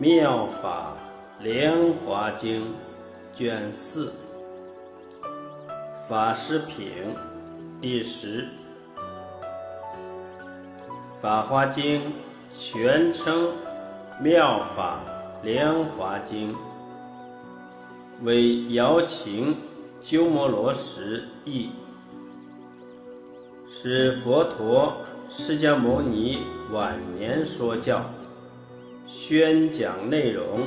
妙法莲华经》卷四，法师品第十，《法华经》全称《妙法莲华经》，为姚秦鸠摩罗什译，是佛陀释迦牟尼晚年说教。宣讲内容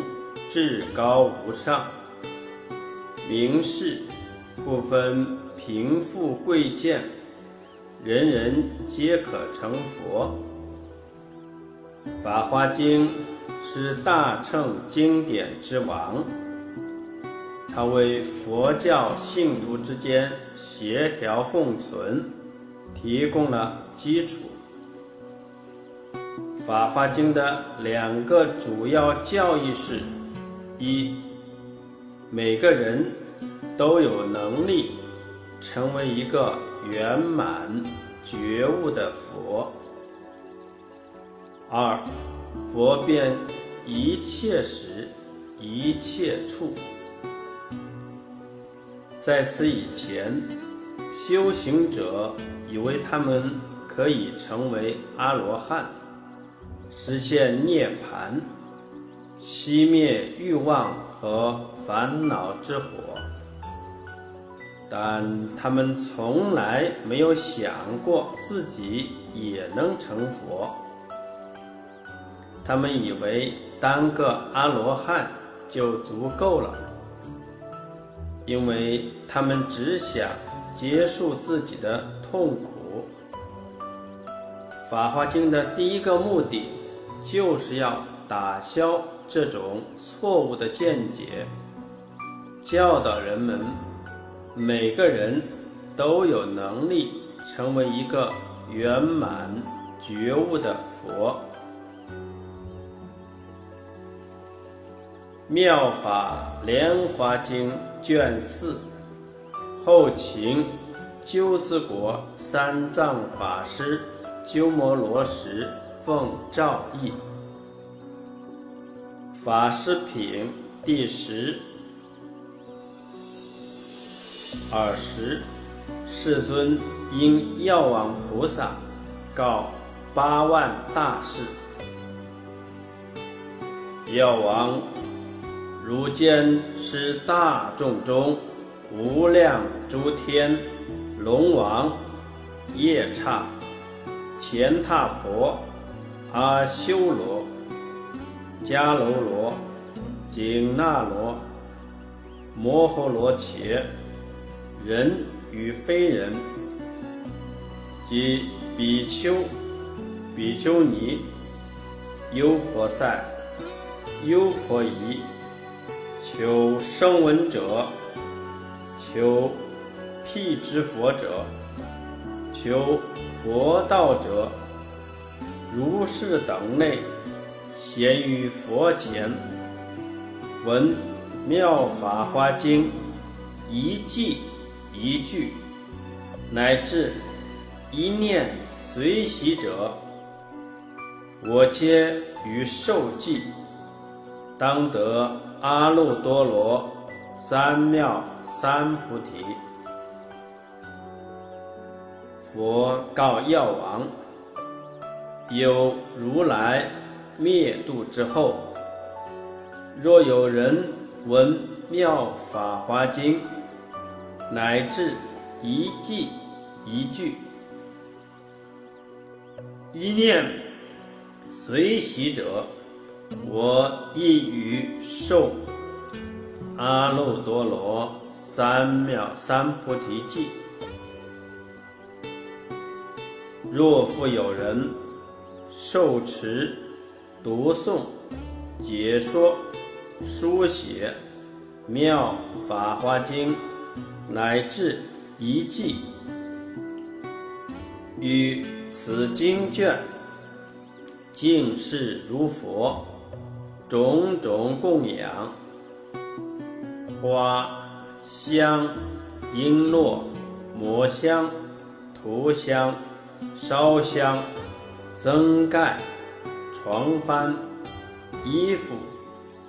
至高无上，明示不分贫富贵贱，人人皆可成佛。《法华经》是大乘经典之王，它为佛教信徒之间协调共存提供了基础。《法华经》的两个主要教义是：一，每个人都有能力成为一个圆满觉悟的佛；二，佛遍一切时、一切处。在此以前，修行者以为他们可以成为阿罗汉。实现涅槃，熄灭欲望和烦恼之火，但他们从来没有想过自己也能成佛。他们以为当个阿罗汉就足够了，因为他们只想结束自己的痛苦。《法华经》的第一个目的。就是要打消这种错误的见解，教导人们，每个人都有能力成为一个圆满觉悟的佛。《妙法莲华经》卷四，后秦鸠兹国三藏法师鸠摩罗什。奉诏译，法师品第十二十，世尊因药王菩萨告八万大士：药王，如见是大众中无量诸天龙王、夜叉、乾闼婆。阿修罗、迦楼罗、紧那罗、摩诃罗伽，人与非人，即比丘、比丘尼、优婆塞、优婆夷，求声闻者，求辟支佛者，求佛道者。如是等类，咸于佛前，闻《妙法华经》一记一句，乃至一念随喜者，我皆于受记，当得阿耨多罗三藐三菩提。佛告药王。有如来灭度之后，若有人闻妙法华经，乃至一记一句，一念随喜者，我亦于受阿耨多罗三藐三菩提记。若复有人，受持、读诵、解说、书写《妙法华经》，乃至一记，与此经卷，净世如佛，种种供养，花香、璎珞、抹香、涂香、烧香。增盖、床幡、衣服、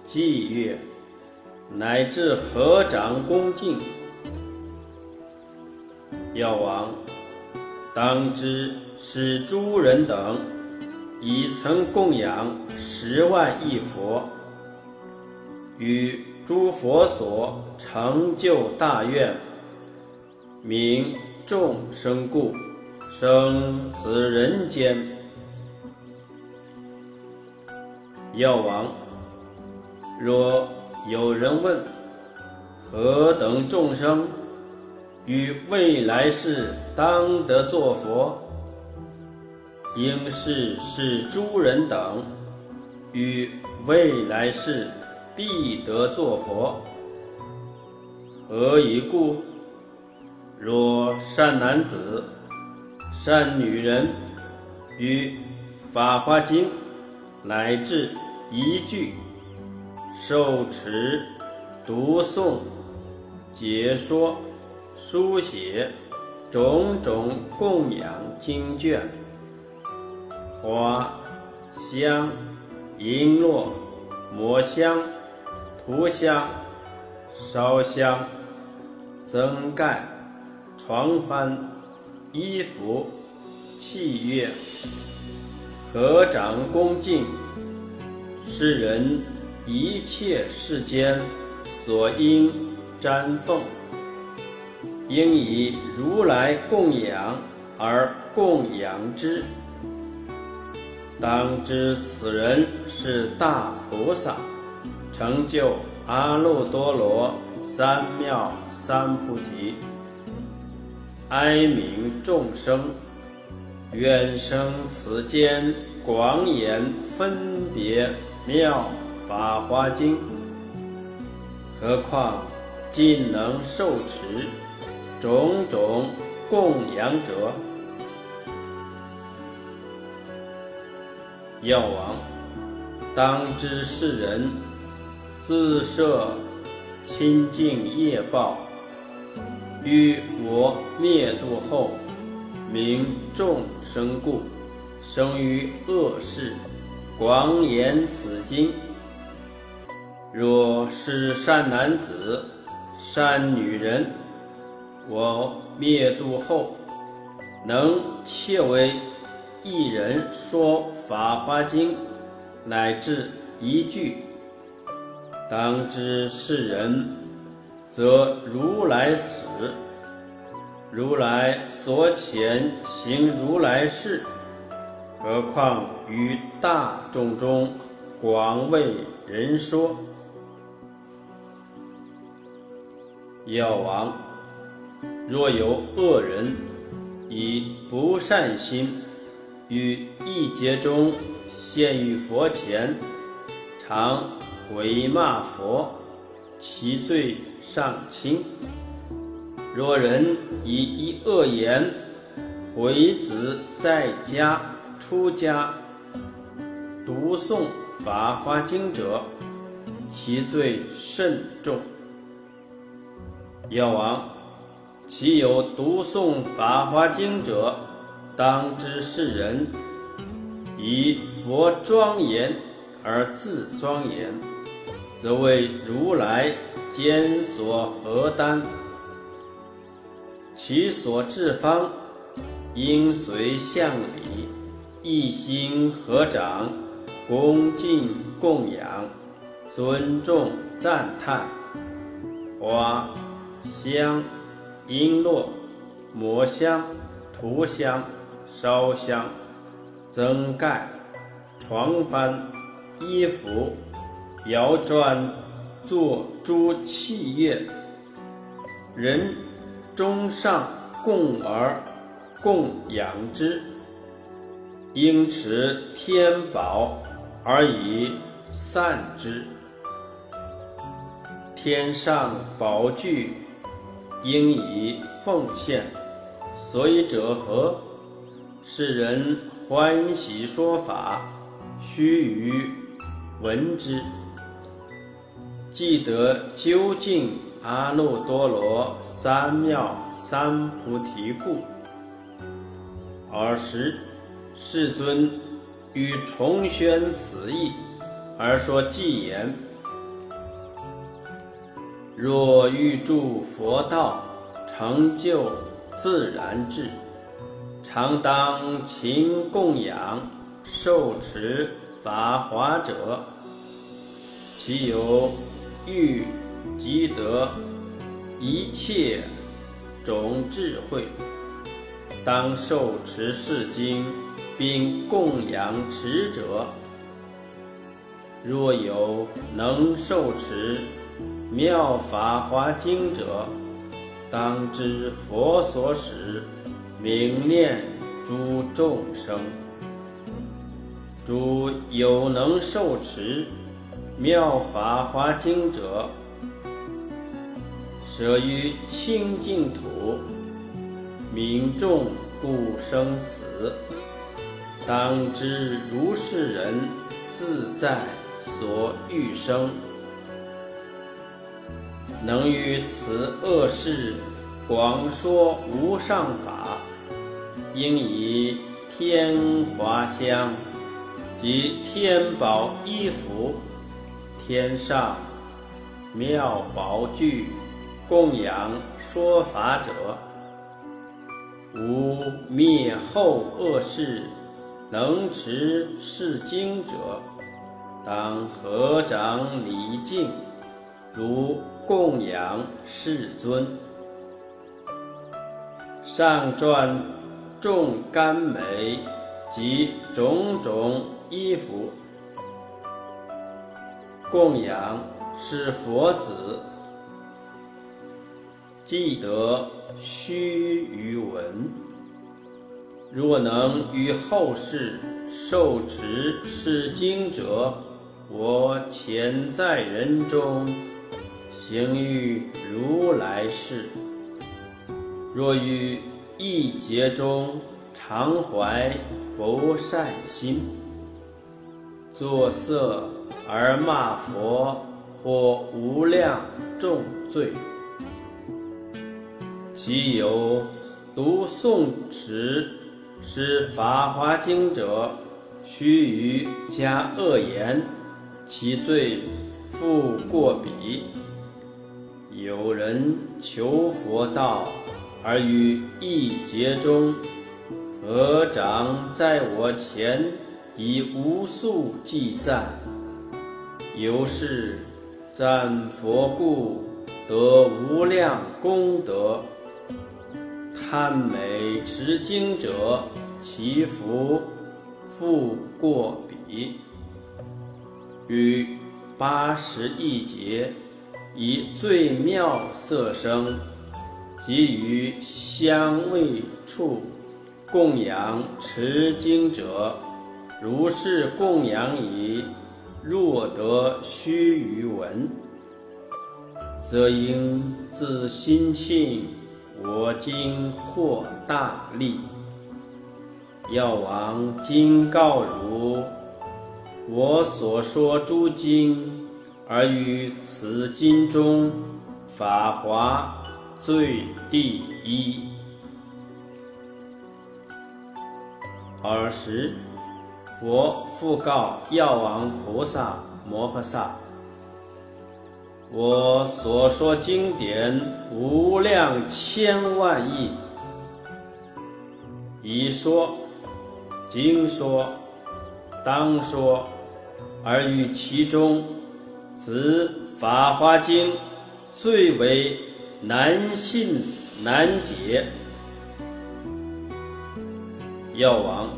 祭乐，乃至合掌恭敬。药王，当知是诸人等已曾供养十万亿佛，与诸佛所成就大愿，名众生故，生此人间。药王，若有人问，何等众生？于未来世当得作佛，应是是诸人等；于未来世必得作佛。何以故？若善男子、善女人，于《法华经》乃至一句受持、读诵、解说。书写种种供养经卷，花香、璎珞、抹香、涂香、烧香、增盖、床幡、衣服、器乐，合掌恭敬，是人一切世间所应瞻奉。应以如来供养而供养之。当知此人是大菩萨，成就阿耨多罗三藐三菩提。哀悯众生，愿生此间广演分别妙法华经。何况尽能受持。种种供养者，药王，当知世人自设清净业报，于我灭度后，名众生故，生于恶世，广言此经。若是善男子、善女人。我灭度后，能切为一人说《法华经》，乃至一句，当知是人，则如来死。如来所遣行如来事，何况于大众中广为人说？药王。若有恶人以不善心于一劫中现于佛前，常毁骂佛，其罪尚轻。若人以一恶言毁子在家出家读诵《法华经》者，其罪甚重。药王。其有读诵《法华经》者，当知是人以佛庄严而自庄严，则为如来坚所何担。其所至方，应随向礼，一心合掌，恭敬供养，尊重赞叹，花香。璎珞、抹香、涂香、烧香、增盖、床幡、衣服、摇砖，作诸器乐，人中上共而供养之，应持天宝而以散之，天上宝具。应以奉献，所以者何？是人欢喜说法，须臾闻之，既得究竟阿耨多罗三藐三菩提故。尔时，世尊欲重宣此意，而说偈言：若欲助佛道，成就自然智，常当勤供养、受持法华者，其有欲积得一切种智慧，当受持是经，并供养持者。若有能受持。妙法华经者，当知佛所使，明念诸众生。诸有能受持妙法华经者，舍于清净土，民众故生死。当知如是人自在所欲生。能于此恶世广说无上法，应以天华香及天宝衣服、天上妙宝具供养说法者，无灭后恶世能持是经者，当合掌礼敬，如。供养世尊，上传众甘美及种种衣服，供养是佛子，记得须臾闻。若能于后世受持是经者，我潜在人中。行于如来世，若于一劫中常怀不善心，作色而骂佛或无量重罪，其有读诵持是法华经者，须臾加恶言，其罪复过彼。有人求佛道，而于一劫中合掌在我前，以无数计赞。由是赞佛故，得无量功德。贪美持经者，其福复过彼。于八十一劫。以最妙色声，及于香味处供养持经者，如是供养已，若得须臾闻，则应自心庆，我今获大利。药王今告汝，我所说诸经。而于此经中，法华最第一。尔时，佛复告药王菩萨摩诃萨：“我所说经典无量千万亿，已说，经说，当说，而于其中。”此《法华经》最为难信难解。药王，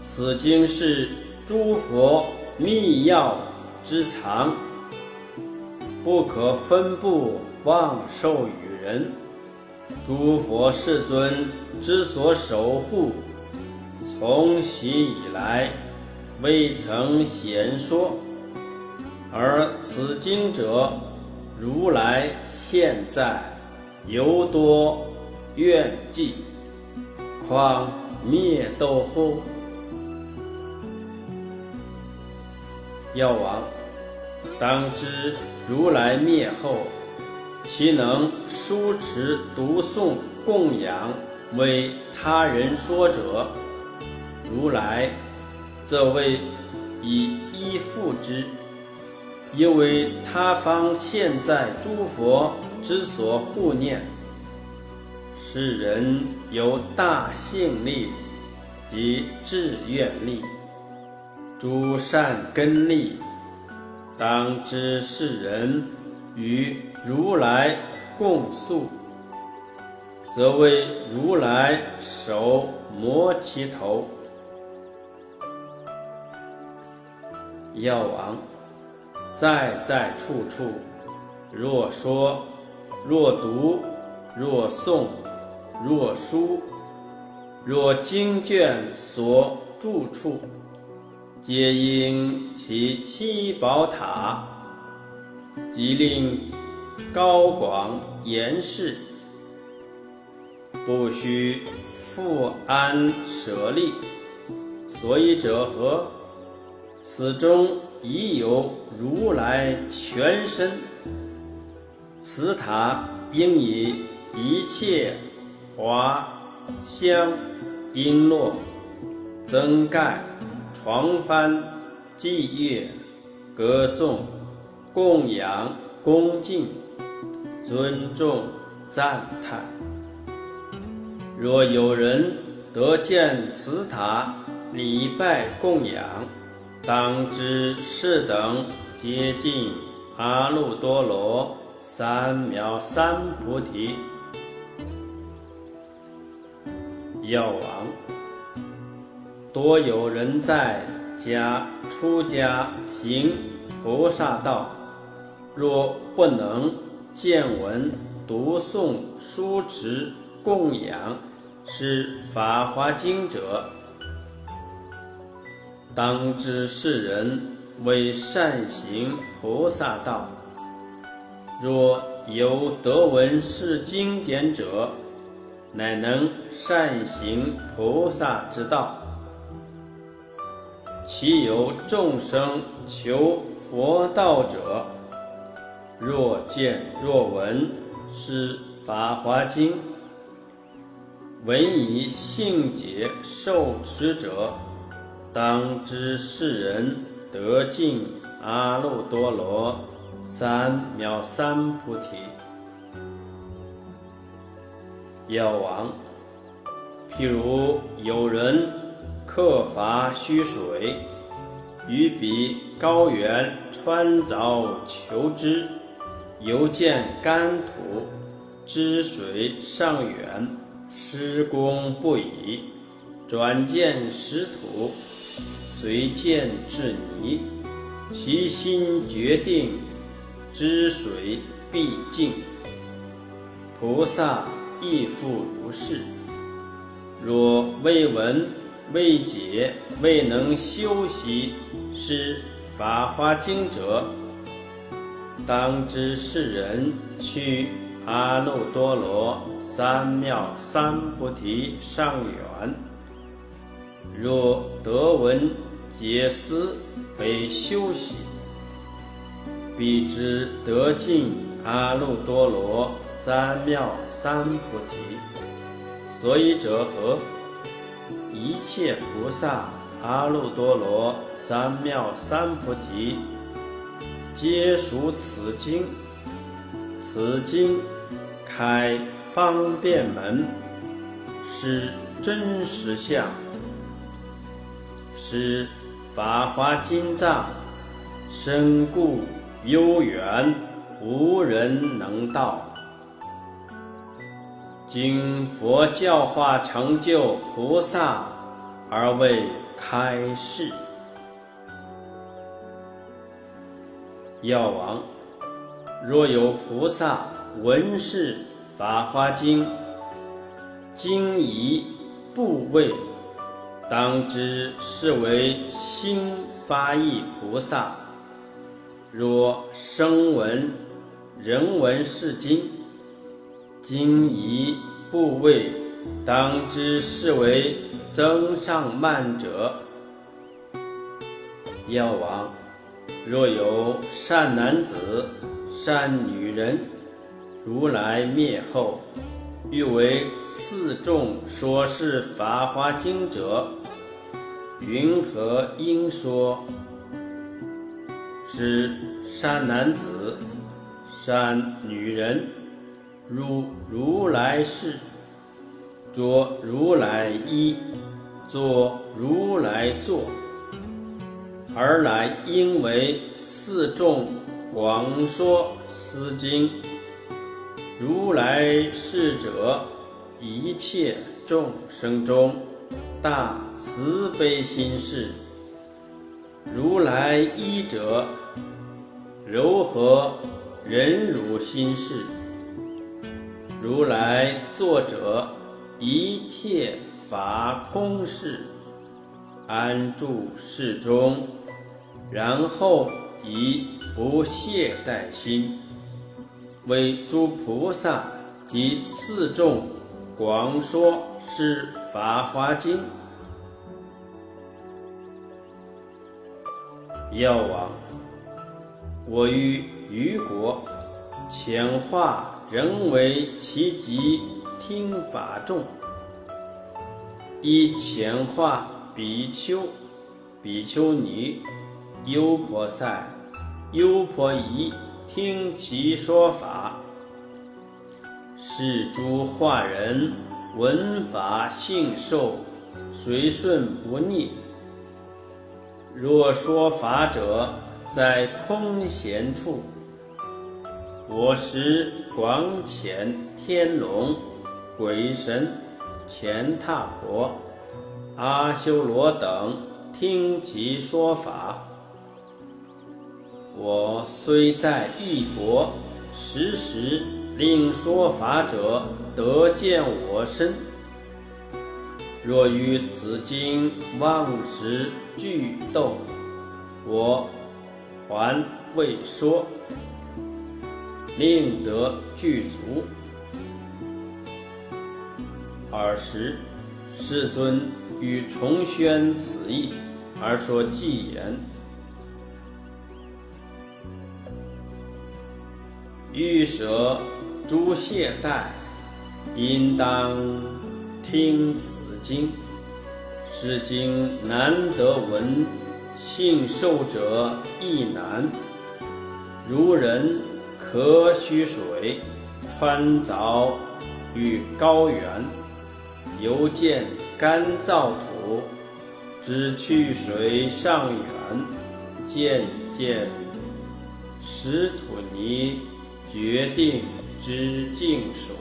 此经是诸佛密钥之藏，不可分布妄授与人。诸佛世尊之所守护，从昔以来未曾闲说。而此经者，如来现在犹多愿记，况灭斗乎？药王，当知如来灭后，其能书持读诵供养为他人说者，如来则为以依附之。因为他方现在诸佛之所护念，使人有大信力及志愿力，诸善根力，当知世人与如来共宿，则为如来手摩其头。药王。在在处处，若说，若读，若诵，若书，若经卷所住处，皆因其七宝塔，即令高广严饰，不须复安舍利。所以者何？此中已有如来全身。此塔应以一切华香璎珞增盖床幡祭乐歌颂供养恭敬尊重赞叹。若有人得见此塔礼拜供养。当知是等接近阿耨多罗三藐三菩提。药王，多有人在家出家行菩萨道，若不能见闻读诵书持供养是法华经者。当知世人为善行菩萨道，若有得闻是经典者，乃能善行菩萨之道。其有众生求佛道者，若见若闻是法华经，闻以信解受持者。当知世人得尽阿耨多罗三藐三菩提。药王，譬如有人客伐虚水，于彼高原穿凿求之，犹见干土，之水尚远，施工不已，转见石土。随见至泥，其心决定，知水必尽。菩萨亦复如是。若未闻、未解、未能修习是法华经者，当知世人去阿耨多罗三藐三菩提上缘。若得闻。解思为修习，必知得尽阿耨多罗三藐三菩提。所以者何？一切菩萨阿耨多罗三藐三菩提，皆属此经。此经开方便门，是真实相，是。法华经藏深固悠远，无人能到。经佛教化成就菩萨而为开示。药王，若有菩萨闻是法华经，经疑不畏。当知是为心发意菩萨。若声闻人闻是经，今宜部位，当知是为增上慢者。药王，若有善男子、善女人，如来灭后。欲为四众说是法华经者，云何应说？是善男子、善女人，如如来室，着如来衣，坐如来座，而来应为四众广说斯经。如来是者，一切众生中大慈悲心事。如来依者，柔和忍辱心事。如来作者，一切法空事，安住世中，然后以不懈怠心。为诸菩萨及四众广说是《法华经》。药王，我于余国，遣化人为其极听法众，以遣化比丘、比丘尼、优婆塞、优婆夷。听其说法，是诸化人闻法信受，随顺不逆。若说法者在空闲处，我时广遣天龙、鬼神、乾闼婆、阿修罗等听其说法。我虽在异国，时时令说法者得见我身。若于此经忘时具斗，我还未说，令得具足。尔时，世尊与重宣此意，而说偈言。欲舍诸懈怠，应当听此经。是经难得闻，信受者亦难。如人何须水，穿凿于高原，犹见干燥土，只去水上远，渐渐湿土泥。决定之净水，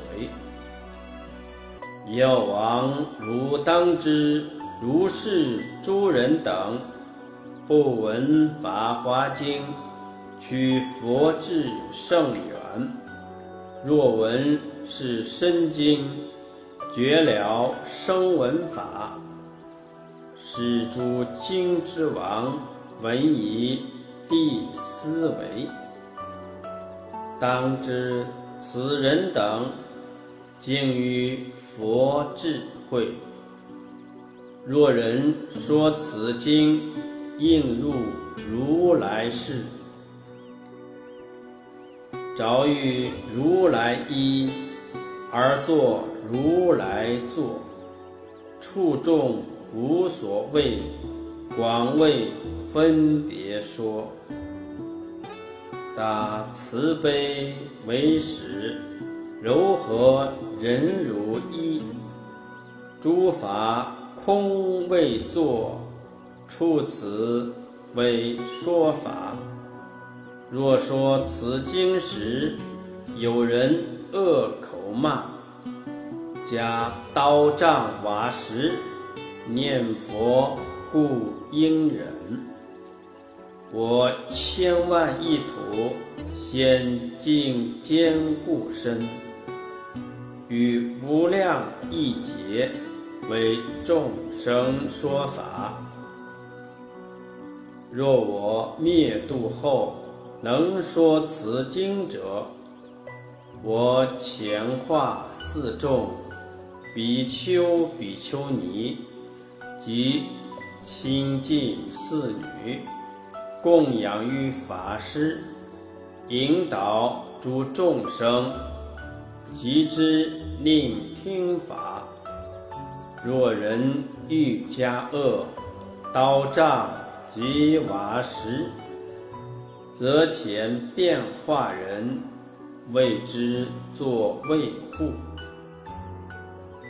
药王如当知，如是诸人等，不闻法华经，取佛智甚远；若闻是深经，觉了声闻法，使诸经之王，闻以地思维。当知此人等，敬于佛智慧。若人说此经，应入如来世，着于如来衣，而作如来坐，处众无所谓，广为分别说。大慈悲为始，柔和忍辱一，诸法空未作，处此为说法。若说此经时，有人恶口骂，加刀杖瓦石，念佛故应忍。我千万亿土，先净坚固身，与无量亿劫为众生说法。若我灭度后，能说此经者，我遣化四众比丘、比丘尼及清净四女。供养于法师，引导诸众生，即之令听法。若人欲加恶，刀杖及瓦石，则遣变化人为之作卫护。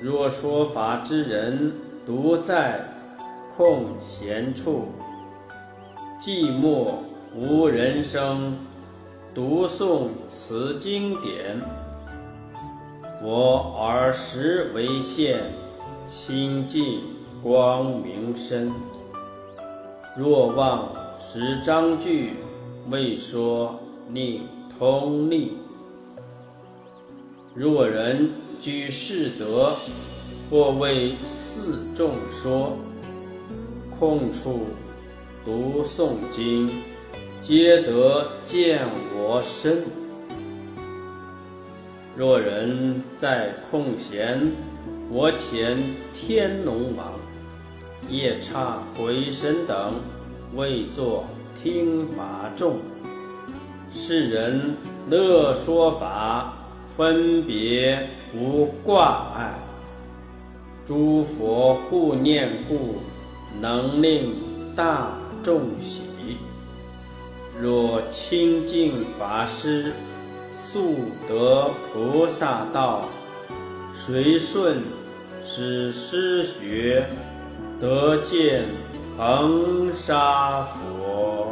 若说法之人独在空闲处，寂寞无人声，读诵此经典，我耳时为现，清净光明身。若望十章句，未说令通利。若人居士德，或为四众说，空处读诵经，皆得见我身。若人在空闲，我遣天龙王、夜叉鬼神等，为作听法众。世人乐说法，分别无挂碍。诸佛护念故，能令大众喜。若清净法师速得菩萨道，随顺使师学，得见恒沙佛。